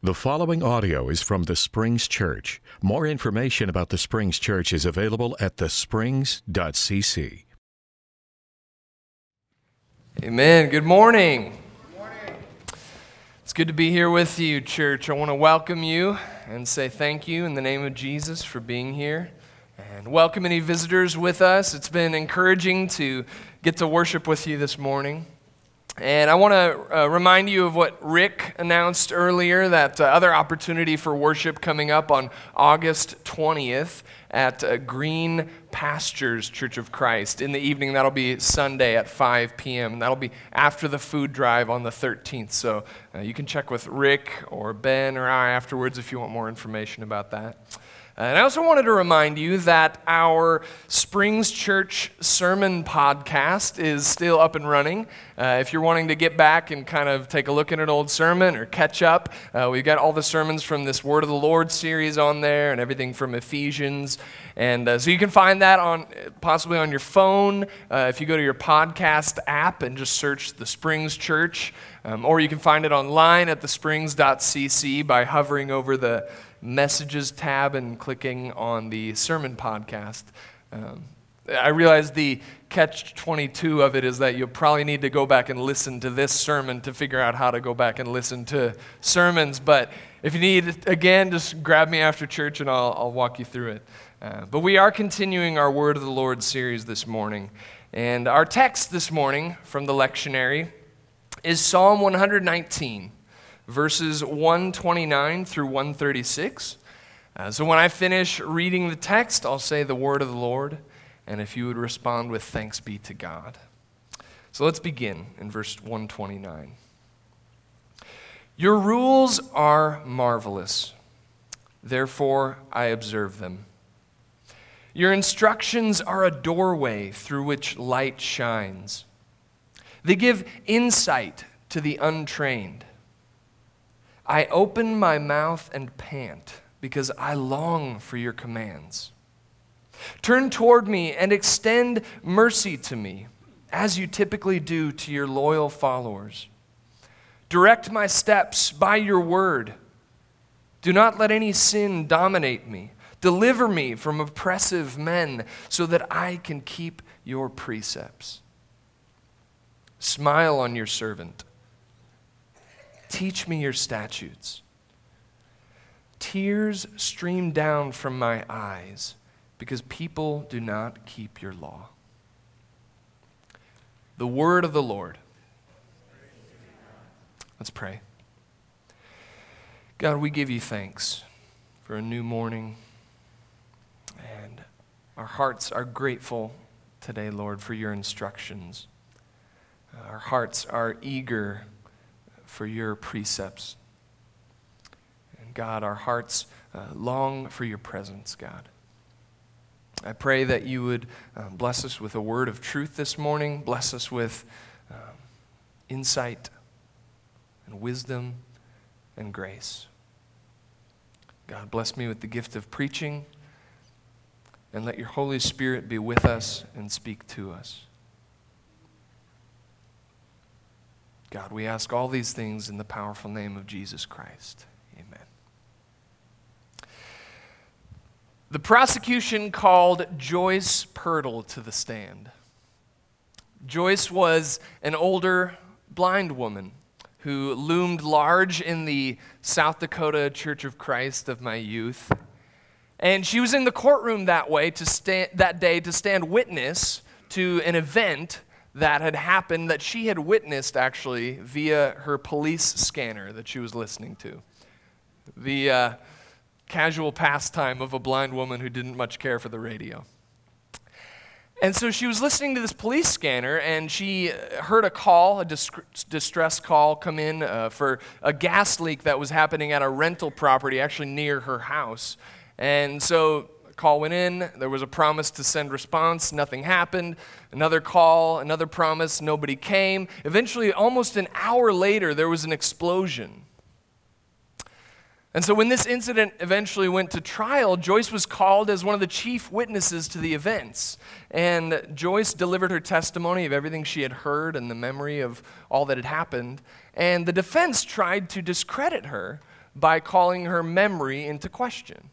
The following audio is from the Springs Church. More information about the Springs Church is available at thesprings.cc. Amen. Good morning. It's good to be here with you, church. I want to welcome you and say thank you in the name of Jesus for being here. And welcome any visitors with us. It's been encouraging to get to worship with you this morning. And I want to uh, remind you of what Rick announced earlier that uh, other opportunity for worship coming up on August 20th at uh, Green Pastures Church of Christ. In the evening, that'll be Sunday at 5 p.m. That'll be after the food drive on the 13th. So uh, you can check with Rick or Ben or I afterwards if you want more information about that. And I also wanted to remind you that our Springs Church sermon podcast is still up and running. Uh, if you're wanting to get back and kind of take a look at an old sermon or catch up, uh, we've got all the sermons from this Word of the Lord series on there and everything from Ephesians. And uh, so you can find that on possibly on your phone uh, if you go to your podcast app and just search the Springs Church, um, or you can find it online at thesprings.cc by hovering over the messages tab and clicking on the sermon podcast. Um, I realize the catch 22 of it is that you'll probably need to go back and listen to this sermon to figure out how to go back and listen to sermons. But if you need, again, just grab me after church and I'll, I'll walk you through it. Uh, but we are continuing our Word of the Lord series this morning. And our text this morning from the lectionary is Psalm 119 verses 129 through 136. Uh, so when I finish reading the text, I'll say the word of the Lord, and if you would respond with thanks be to God. So let's begin in verse 129. Your rules are marvelous, therefore I observe them. Your instructions are a doorway through which light shines. They give insight to the untrained. I open my mouth and pant because I long for your commands. Turn toward me and extend mercy to me, as you typically do to your loyal followers. Direct my steps by your word. Do not let any sin dominate me. Deliver me from oppressive men so that I can keep your precepts. Smile on your servant Teach me your statutes. Tears stream down from my eyes because people do not keep your law. The word of the Lord. Let's pray. God, we give you thanks for a new morning. And our hearts are grateful today, Lord, for your instructions. Our hearts are eager for your precepts. And God, our hearts uh, long for your presence, God. I pray that you would uh, bless us with a word of truth this morning, bless us with uh, insight and wisdom and grace. God, bless me with the gift of preaching, and let your Holy Spirit be with us and speak to us. God, we ask all these things in the powerful name of Jesus Christ. Amen. The prosecution called Joyce Purtle to the stand. Joyce was an older blind woman who loomed large in the South Dakota Church of Christ of my youth. And she was in the courtroom that way to stand, that day to stand witness to an event that had happened that she had witnessed actually via her police scanner that she was listening to. The uh, casual pastime of a blind woman who didn't much care for the radio. And so she was listening to this police scanner and she heard a call, a distress call come in uh, for a gas leak that was happening at a rental property actually near her house. And so call went in, there was a promise to send response, nothing happened. Another call, another promise, nobody came. Eventually, almost an hour later, there was an explosion. And so, when this incident eventually went to trial, Joyce was called as one of the chief witnesses to the events. And Joyce delivered her testimony of everything she had heard and the memory of all that had happened. And the defense tried to discredit her by calling her memory into question.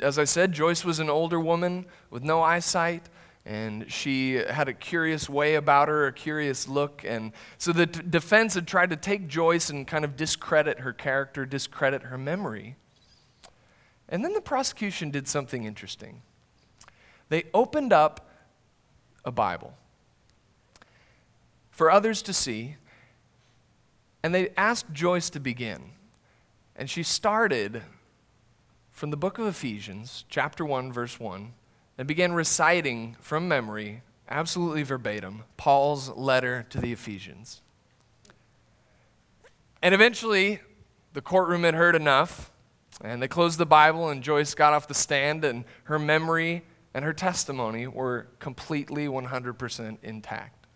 As I said, Joyce was an older woman with no eyesight, and she had a curious way about her, a curious look. And so the defense had tried to take Joyce and kind of discredit her character, discredit her memory. And then the prosecution did something interesting. They opened up a Bible for others to see, and they asked Joyce to begin. And she started from the book of Ephesians, chapter 1, verse 1, and began reciting from memory, absolutely verbatim, Paul's letter to the Ephesians. And eventually, the courtroom had heard enough, and they closed the Bible, and Joyce got off the stand, and her memory and her testimony were completely 100% intact.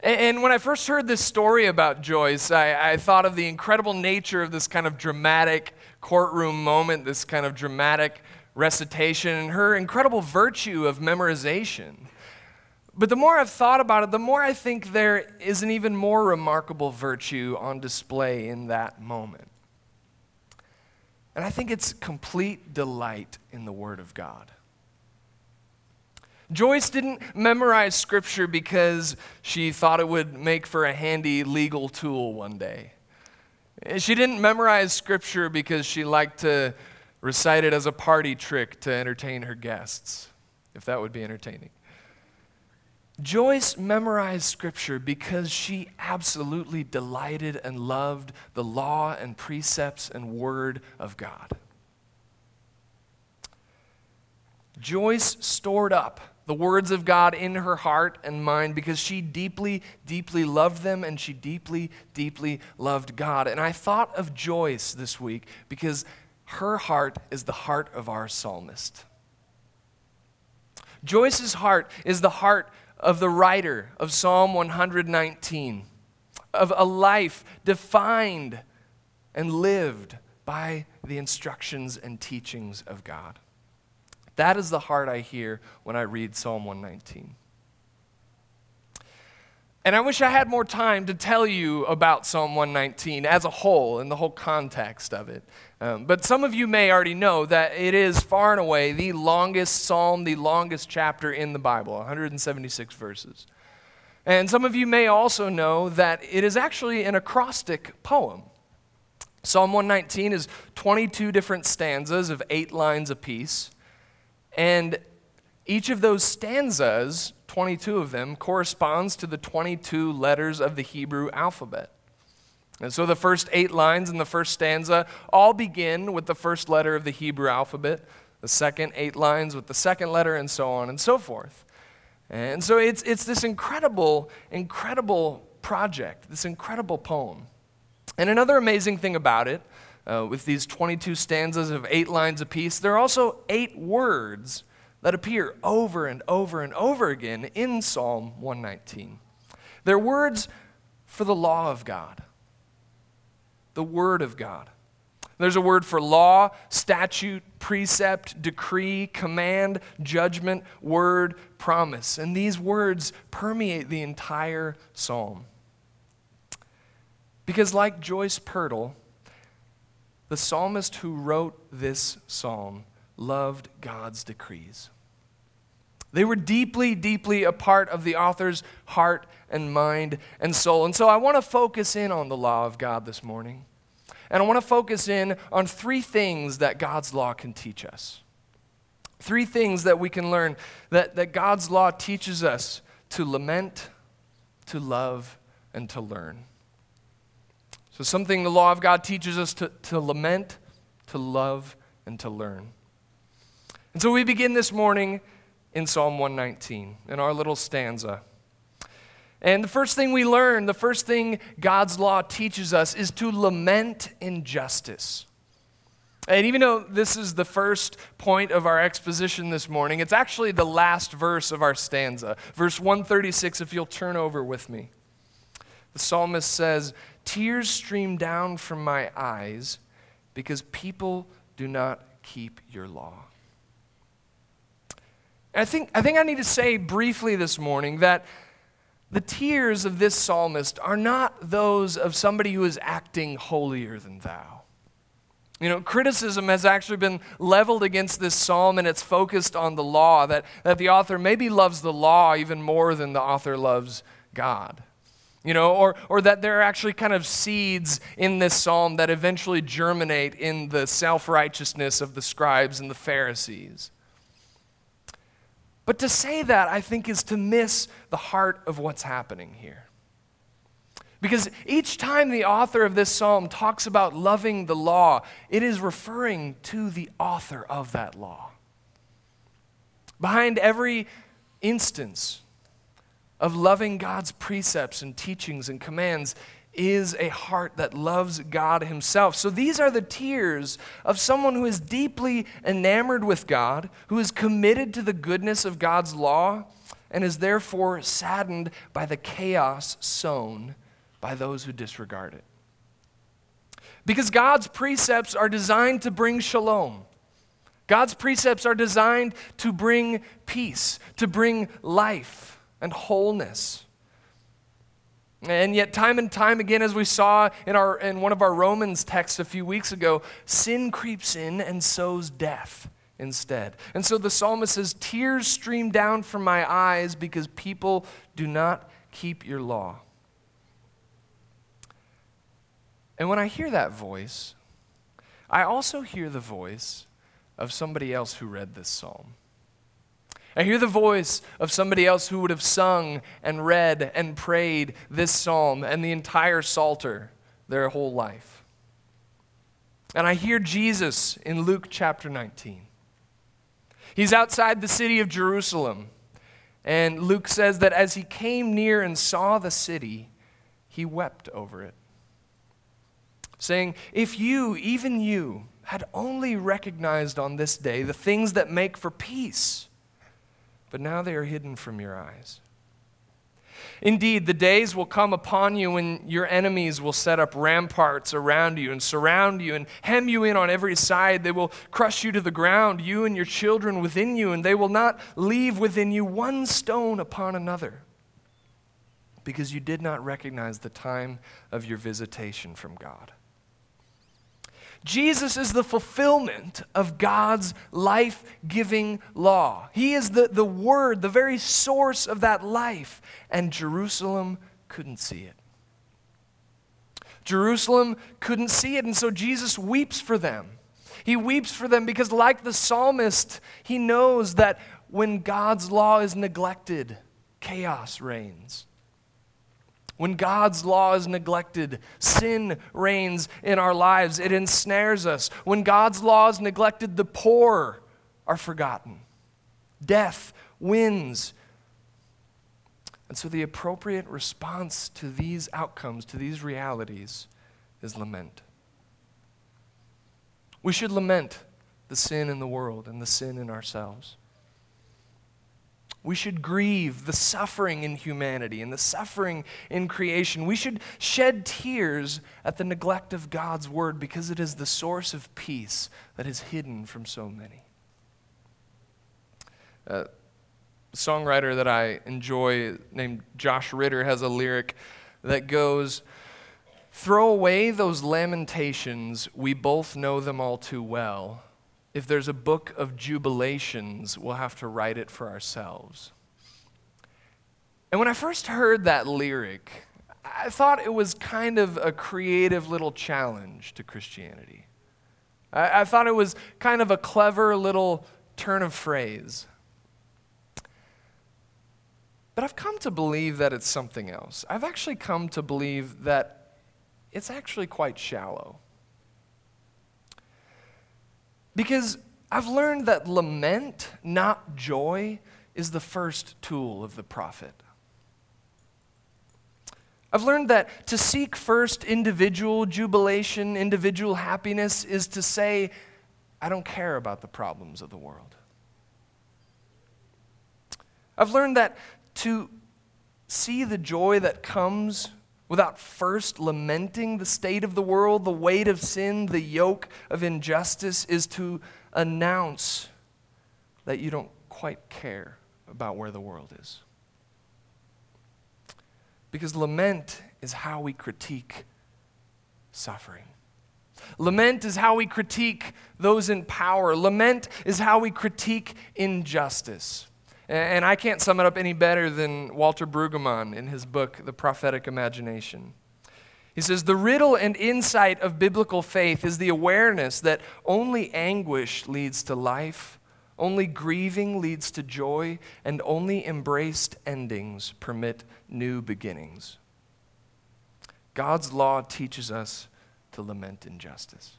And when I first heard this story about Joyce, I, I, thought of the incredible nature of this kind of dramatic courtroom moment, this kind of dramatic recitation, and her incredible virtue of memorization. But the more I've thought about it, the more I think there is an even more remarkable virtue on display in that moment. And I think it's complete delight in the Word of God. Joyce didn't memorize scripture because she thought it would make for a handy legal tool one day. She didn't memorize scripture because she liked to recite it as a party trick to entertain her guests, if that would be entertaining. Joyce memorized scripture because she absolutely delighted and loved the law and precepts and word of God. Joyce stored up the words of God in her heart and mind because she deeply, deeply loved them and she deeply, deeply loved God. And I thought of Joyce this week because her heart is the heart of our psalmist. Joyce's heart is the heart of the writer of Psalm 119, of a life defined and lived by the instructions and teachings of God. That is the heart I hear when I read Psalm 119. And I wish I had more time to tell you about Psalm 119 as a whole and the whole context of it. Um, but some of you may already know that it is far and away the longest psalm, the longest chapter in the Bible 176 verses. And some of you may also know that it is actually an acrostic poem. Psalm 119 is 22 different stanzas of eight lines apiece. And each of those stanzas, 22 of them, corresponds to the 22 letters of the Hebrew alphabet. And so the first eight lines in the first stanza all begin with the first letter of the Hebrew alphabet, the second eight lines with the second letter, and so on and so forth. And so it's, it's this incredible, incredible project, this incredible poem. And another amazing thing about it uh, with these 22 stanzas of eight lines apiece, there are also eight words that appear over and over and over again in Psalm 119. They're words for the law of God, the Word of God. There's a word for law, statute, precept, decree, command, judgment, word, promise. And these words permeate the entire psalm. Because, like Joyce Pirtle, the psalmist who wrote this psalm loved God's decrees. They were deeply, deeply a part of the author's heart and mind and soul. And so I want to focus in on the law of God this morning. And I want to focus in on three things that God's law can teach us. Three things that we can learn that, that God's law teaches us to lament, to love, and to learn. So, something the law of God teaches us to, to lament, to love, and to learn. And so we begin this morning in Psalm 119, in our little stanza. And the first thing we learn, the first thing God's law teaches us, is to lament injustice. And even though this is the first point of our exposition this morning, it's actually the last verse of our stanza. Verse 136, if you'll turn over with me. The psalmist says, Tears stream down from my eyes because people do not keep your law. I think, I think I need to say briefly this morning that the tears of this psalmist are not those of somebody who is acting holier than thou. You know, criticism has actually been leveled against this psalm and it's focused on the law, that, that the author maybe loves the law even more than the author loves God. You know, or, or that there are actually kind of seeds in this psalm that eventually germinate in the self righteousness of the scribes and the Pharisees. But to say that, I think, is to miss the heart of what's happening here. Because each time the author of this psalm talks about loving the law, it is referring to the author of that law. Behind every instance of loving God's precepts and teachings and commands is a heart that loves God Himself. So these are the tears of someone who is deeply enamored with God, who is committed to the goodness of God's law, and is therefore saddened by the chaos sown by those who disregard it. Because God's precepts are designed to bring shalom. God's precepts are designed to bring peace, to bring life and wholeness. And yet, time and time again, as we saw in, our, in one of our Romans texts a few weeks ago, sin creeps in and sows death instead. And so the psalmist says, Tears stream down from my eyes because people do not keep your law. And when I hear that voice, I also hear the voice of somebody else who read this psalm. I hear the voice of somebody else who would have sung and read and prayed this psalm and the entire Psalter their whole life. And I hear Jesus in Luke chapter 19. He's outside the city of Jerusalem. And Luke says that as he came near and saw the city, he wept over it, saying, If you, even you, had only recognized on this day the things that make for peace but now they are hidden from your eyes. Indeed, the days will come upon you when your enemies will set up ramparts around you and surround you and hem you in on every side. They will crush you to the ground, you and your children within you, and they will not leave within you one stone upon another, because you did not recognize the time of your visitation from God. Jesus is the fulfillment of God's life giving law. He is the, the Word, the very source of that life. And Jerusalem couldn't see it. Jerusalem couldn't see it, and so Jesus weeps for them. He weeps for them because, like the psalmist, he knows that when God's law is neglected, chaos reigns. When God's law is neglected, sin reigns in our lives. It ensnares us. When God's law is neglected, the poor are forgotten. Death wins. And so, the appropriate response to these outcomes, to these realities, is lament. We should lament the sin in the world and the sin in ourselves. We should grieve the suffering in humanity and the suffering in creation. We should shed tears at the neglect of God's word because it is the source of peace that is hidden from so many. Uh, a songwriter that I enjoy named Josh Ritter has a lyric that goes, Throw away those lamentations, we both know them all too well if there's a book of jubilations, we'll have to write it for ourselves. And when I first heard that lyric, I thought it was kind of a creative little challenge to Christianity. I, I thought it was kind of a clever little turn of phrase. But I've come to believe that it's something else. I've actually come to believe that it's actually quite shallow. Because I've learned that lament, not joy, is the first tool of the prophet. I've learned that to seek first individual jubilation, individual happiness, is to say, I don't care about the problems of the world. I've learned that to see the joy that comes without first lamenting the state of the world, the weight of sin, the yoke of injustice, is to announce that you don't quite care about where the world is. Because lament is how we critique suffering. Lament is how we critique those in power. Lament is how we critique injustice. And I can't sum it up any better than Walter Brueggemann in his book, The Prophetic Imagination. He says, The riddle and insight of biblical faith is the awareness that only anguish leads to life, only grieving leads to joy, and only embraced endings permit new beginnings. God's law teaches us to lament injustice.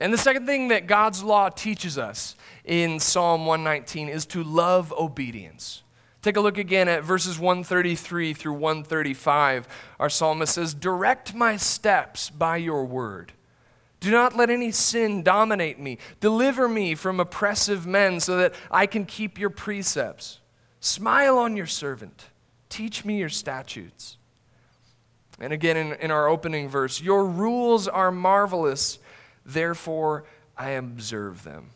And the second thing that God's law teaches us in Psalm 119 is to love obedience. Take a look again at verses 133 through 135. Our psalmist says, Direct my steps by your word. Do not let any sin dominate me. Deliver me from oppressive men so that I can keep your precepts. Smile on your servant. Teach me your statutes. And again, in, in our opening verse, Your rules are marvelous, therefore I observe them.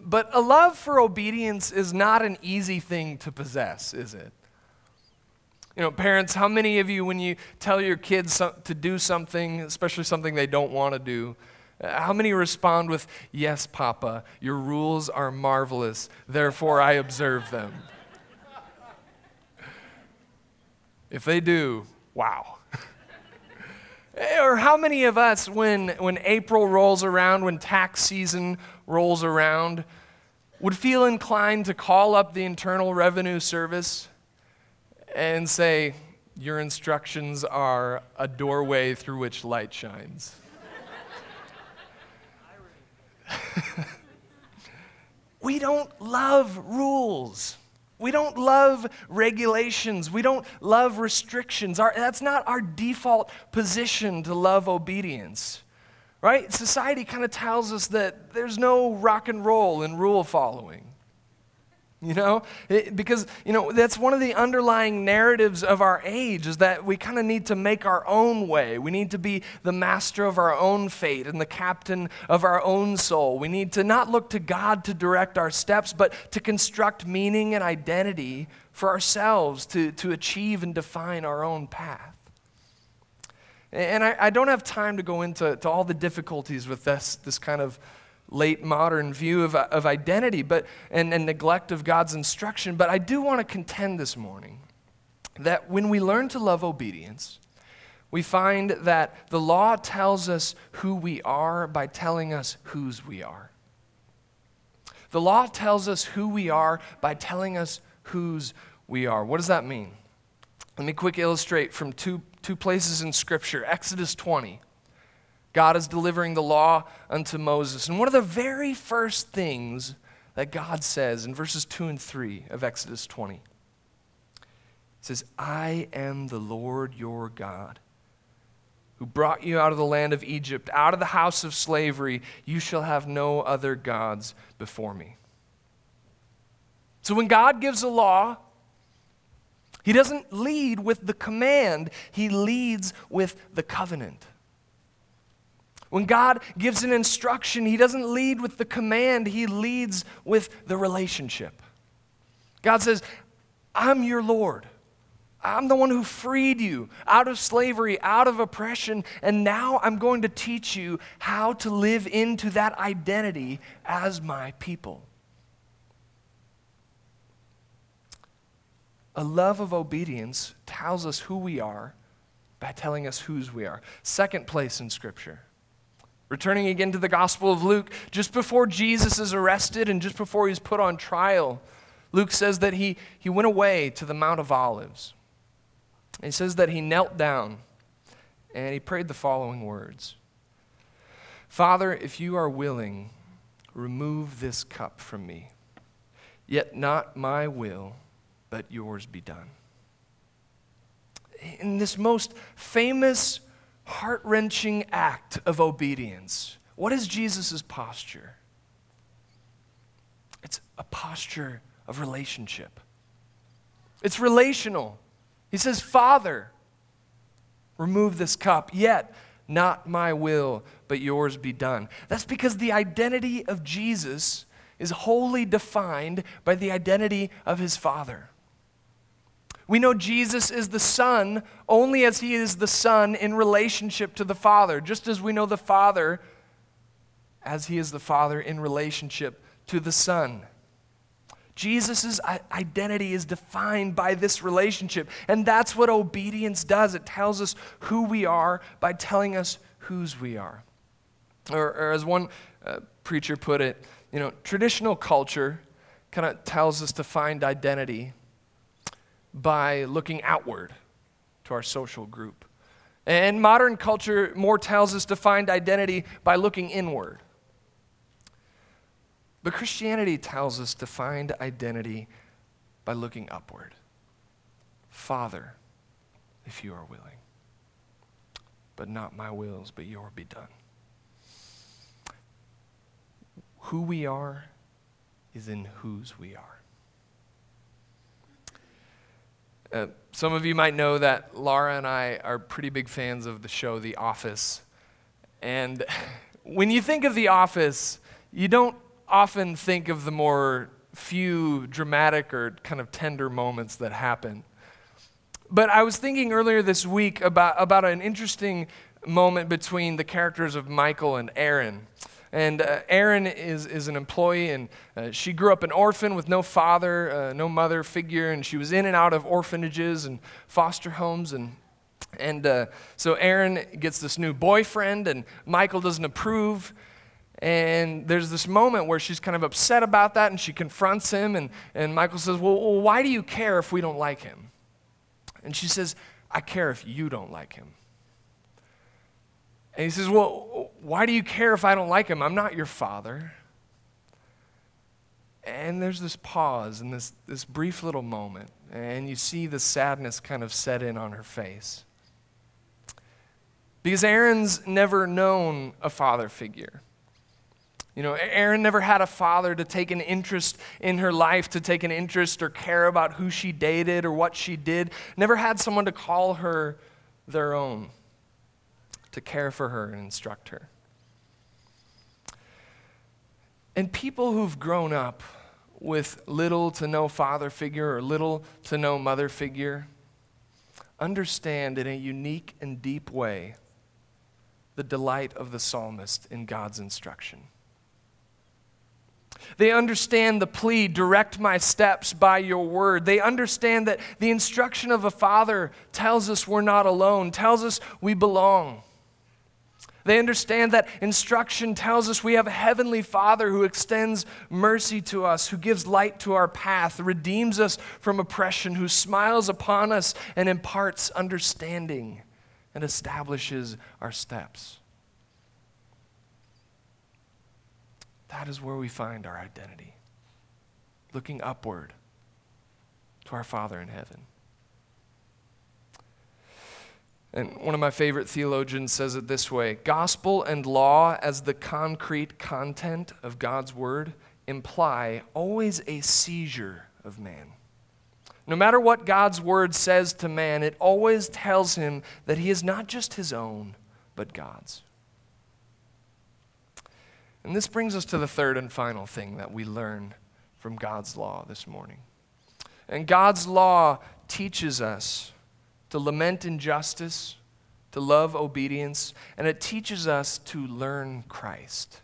But a love for obedience is not an easy thing to possess, is it? You know, parents, how many of you, when you tell your kids to do something, especially something they don't want to do, uh, how many respond with, Yes, Papa, your rules are marvelous, therefore I observe them? If they do, wow. Or how many of us, when, when April rolls around, when tax season rolls around, would feel inclined to call up the Internal Revenue Service and say, Your instructions are a doorway through which light shines? we don't love rules. We don't love regulations. We don't love restrictions. Our, that's not our default position to love obedience. Right? Society kind of tells us that there's no rock and roll in rule following. You know, it, because, you know, that's one of the underlying narratives of our age is that we kind of need to make our own way. We need to be the master of our own fate and the captain of our own soul. We need to not look to God to direct our steps, but to construct meaning and identity for ourselves to, to achieve and define our own path. And I, I don't have time to go into to all the difficulties with this, this kind of late modern view of, of identity but, and, and neglect of God's instruction. But I do want to contend this morning that when we learn to love obedience, we find that the law tells us who we are by telling us whose we are. The law tells us who we are by telling us whose we are. What does that mean? Let me quick illustrate from two, two places in Scripture Exodus 20. God is delivering the law unto Moses. And one of the very first things that God says in verses 2 and 3 of Exodus 20 says, I am the Lord your God who brought you out of the land of Egypt, out of the house of slavery. You shall have no other gods before me. So when God gives a law, he doesn't lead with the command, he leads with the covenant. When God gives an instruction, He doesn't lead with the command, He leads with the relationship. God says, I'm your Lord. I'm the one who freed you out of slavery, out of oppression, and now I'm going to teach you how to live into that identity as my people. A love of obedience tells us who we are by telling us whose we are. Second place in Scripture. Returning again to the Gospel of Luke, just before Jesus is arrested and just before he's put on trial, Luke says that he, he went away to the Mount of Olives. he says that he knelt down and he prayed the following words Father, if you are willing, remove this cup from me. Yet not my will, but yours be done. In this most famous heart wrenching act of obedience. What is Jesus' posture? It's a posture of relationship. It's relational. He says, Father, remove this cup, yet not my will, but yours be done. That's because the identity of Jesus is wholly defined by the identity of his Father. We know Jesus is the Son only as he is the Son in relationship to the Father, just as we know the Father as he is the Father in relationship to the Son. Jesus' identity is defined by this relationship. And that's what obedience does. It tells us who we are by telling us whose we are. Or, or as one uh, preacher put it, you know, traditional culture kind of tells us to find identity by looking outward to our social group. And modern culture more tells us to find identity by looking inward. But Christianity tells us to find identity by looking upward. Father, if you are willing, but not my wills, but your be done. Who we are is in whose we are. Uh, some of you might know that Laura and I are pretty big fans of the show The Office. And when you think of The Office, you don't often think of the more few dramatic or kind of tender moments that happen. But I was thinking earlier this week about, about an interesting moment between the characters of Michael and Erin. And uh, is, is an employee, and uh, she grew up an orphan with no father, uh, no mother figure, and she was in and out of orphanages and foster homes. And, and uh, so Erin gets this new boyfriend, and Michael doesn't approve. And there's this moment where she's kind of upset about that and she confronts him. And, and Michael says, well, well, why do you care if we don't like him? And she says, I care if you don't like him. And he says, Well, why do you care if I don't like him? I'm not your father. And there's this pause and this, this brief little moment, and you see the sadness kind of set in on her face. Because Erin's never known a father figure. You know, Aaron never had a father to take an interest in her life, to take an interest or care about who she dated or what she did. Never had someone to call her their own, to care for her and instruct her. And people who've grown up with little to no father figure or little to no mother figure understand in a unique and deep way the delight of the psalmist in God's instruction. They understand the plea, direct my steps by your word. They understand that the instruction of a father tells us we're not alone, tells us we belong. They understand that instruction tells us we have a heavenly Father who extends mercy to us, who gives light to our path, redeems us from oppression, who smiles upon us and imparts understanding and establishes our steps. That is where we find our identity, looking upward to our Father in heaven. And one of my favorite theologians says it this way Gospel and law, as the concrete content of God's word, imply always a seizure of man. No matter what God's word says to man, it always tells him that he is not just his own, but God's. And this brings us to the third and final thing that we learn from God's law this morning. And God's law teaches us to lament injustice, to love obedience, and it teaches us to learn Christ.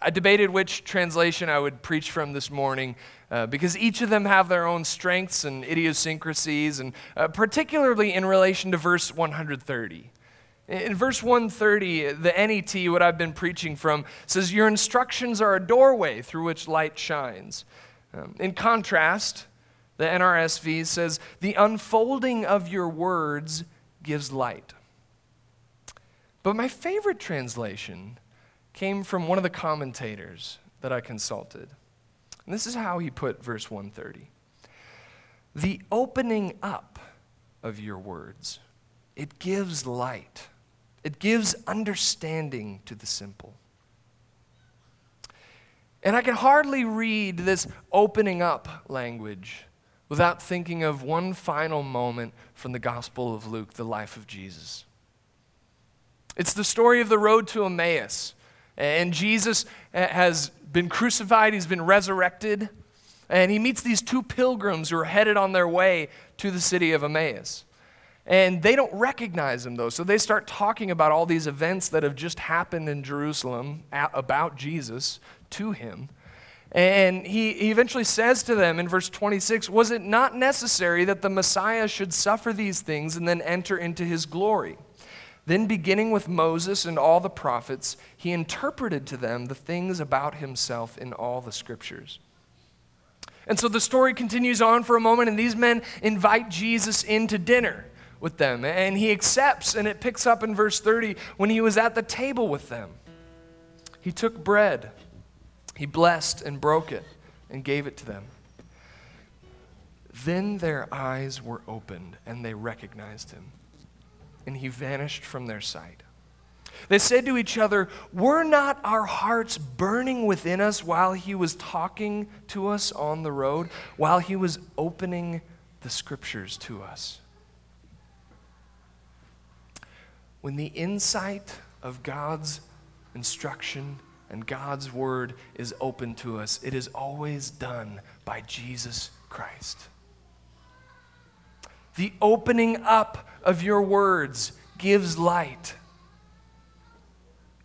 I debated which translation I would preach from this morning uh, because each of them have their own strengths and idiosyncrasies, and uh, particularly in relation to verse 130. In verse 130, the NET, what I've been preaching from, says, Your instructions are a doorway through which light shines. Um, in contrast, the NRSV says, The unfolding of your words gives light. But my favorite translation came from one of the commentators that I consulted. And this is how he put verse 130 The opening up of your words, it gives light it gives understanding to the simple. And I can hardly read this opening up language without thinking of one final moment from the Gospel of Luke, the life of Jesus. It's the story of the road to Emmaus. And Jesus has been crucified, he's been resurrected. And he meets these two pilgrims who are headed on their way to the city of Emmaus. And they don't recognize him, though. So they start talking about all these events that have just happened in Jerusalem about Jesus to him. And he, he eventually says to them in verse 26 Was it not necessary that the Messiah should suffer these things and then enter into his glory? Then, beginning with Moses and all the prophets, he interpreted to them the things about himself in all the scriptures. And so the story continues on for a moment, and these men invite Jesus into dinner with them. And he accepts, and it picks up in verse 30 when he was at the table with them. He took bread, he blessed and broke it, and gave it to them. Then their eyes were opened, and they recognized him and he vanished from their sight. They said to each other, Were not our hearts burning within us while he was talking to us on the road, while he was opening the scriptures to us? When the insight of God's instruction and God's word is open to us, it is always done by Jesus Christ. The opening up of your words gives light.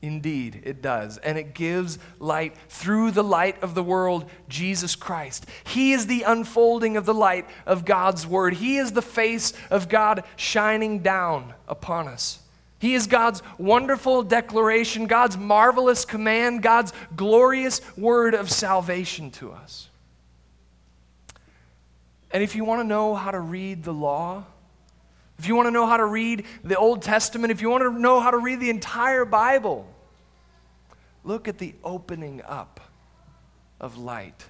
Indeed, it does. And it gives light through the light of the world, Jesus Christ. He is the unfolding of the light of God's Word. He is the face of God shining down upon us. He is God's wonderful declaration, God's marvelous command, God's glorious word of salvation to us. And if you want to know how to read the law, if you want to know how to read the Old Testament, if you want to know how to read the entire Bible, look at the opening up of light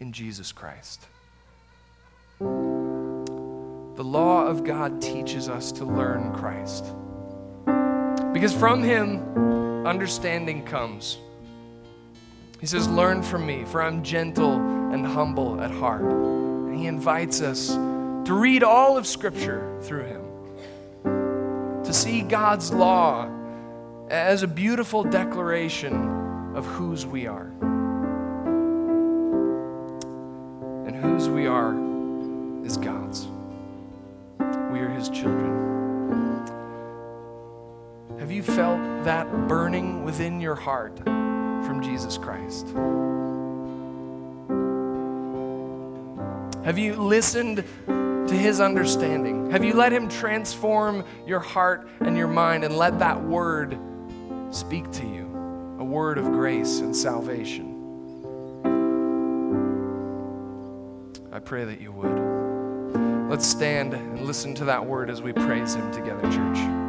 in Jesus Christ. The law of God teaches us to learn Christ. Because from him, understanding comes. He says, Learn from me, for I'm gentle and humble at heart. And he invites us to read all of Scripture through him to see God's law as a beautiful declaration of whose we are. And whose we are is God's. We are His children. Have you felt that burning within your heart from Jesus Christ? Have you listened to his understanding? Have you let him transform your heart and your mind and let that word speak to you? A word of grace and salvation. I pray that you would. Let's stand and listen to that word as we praise him together, church.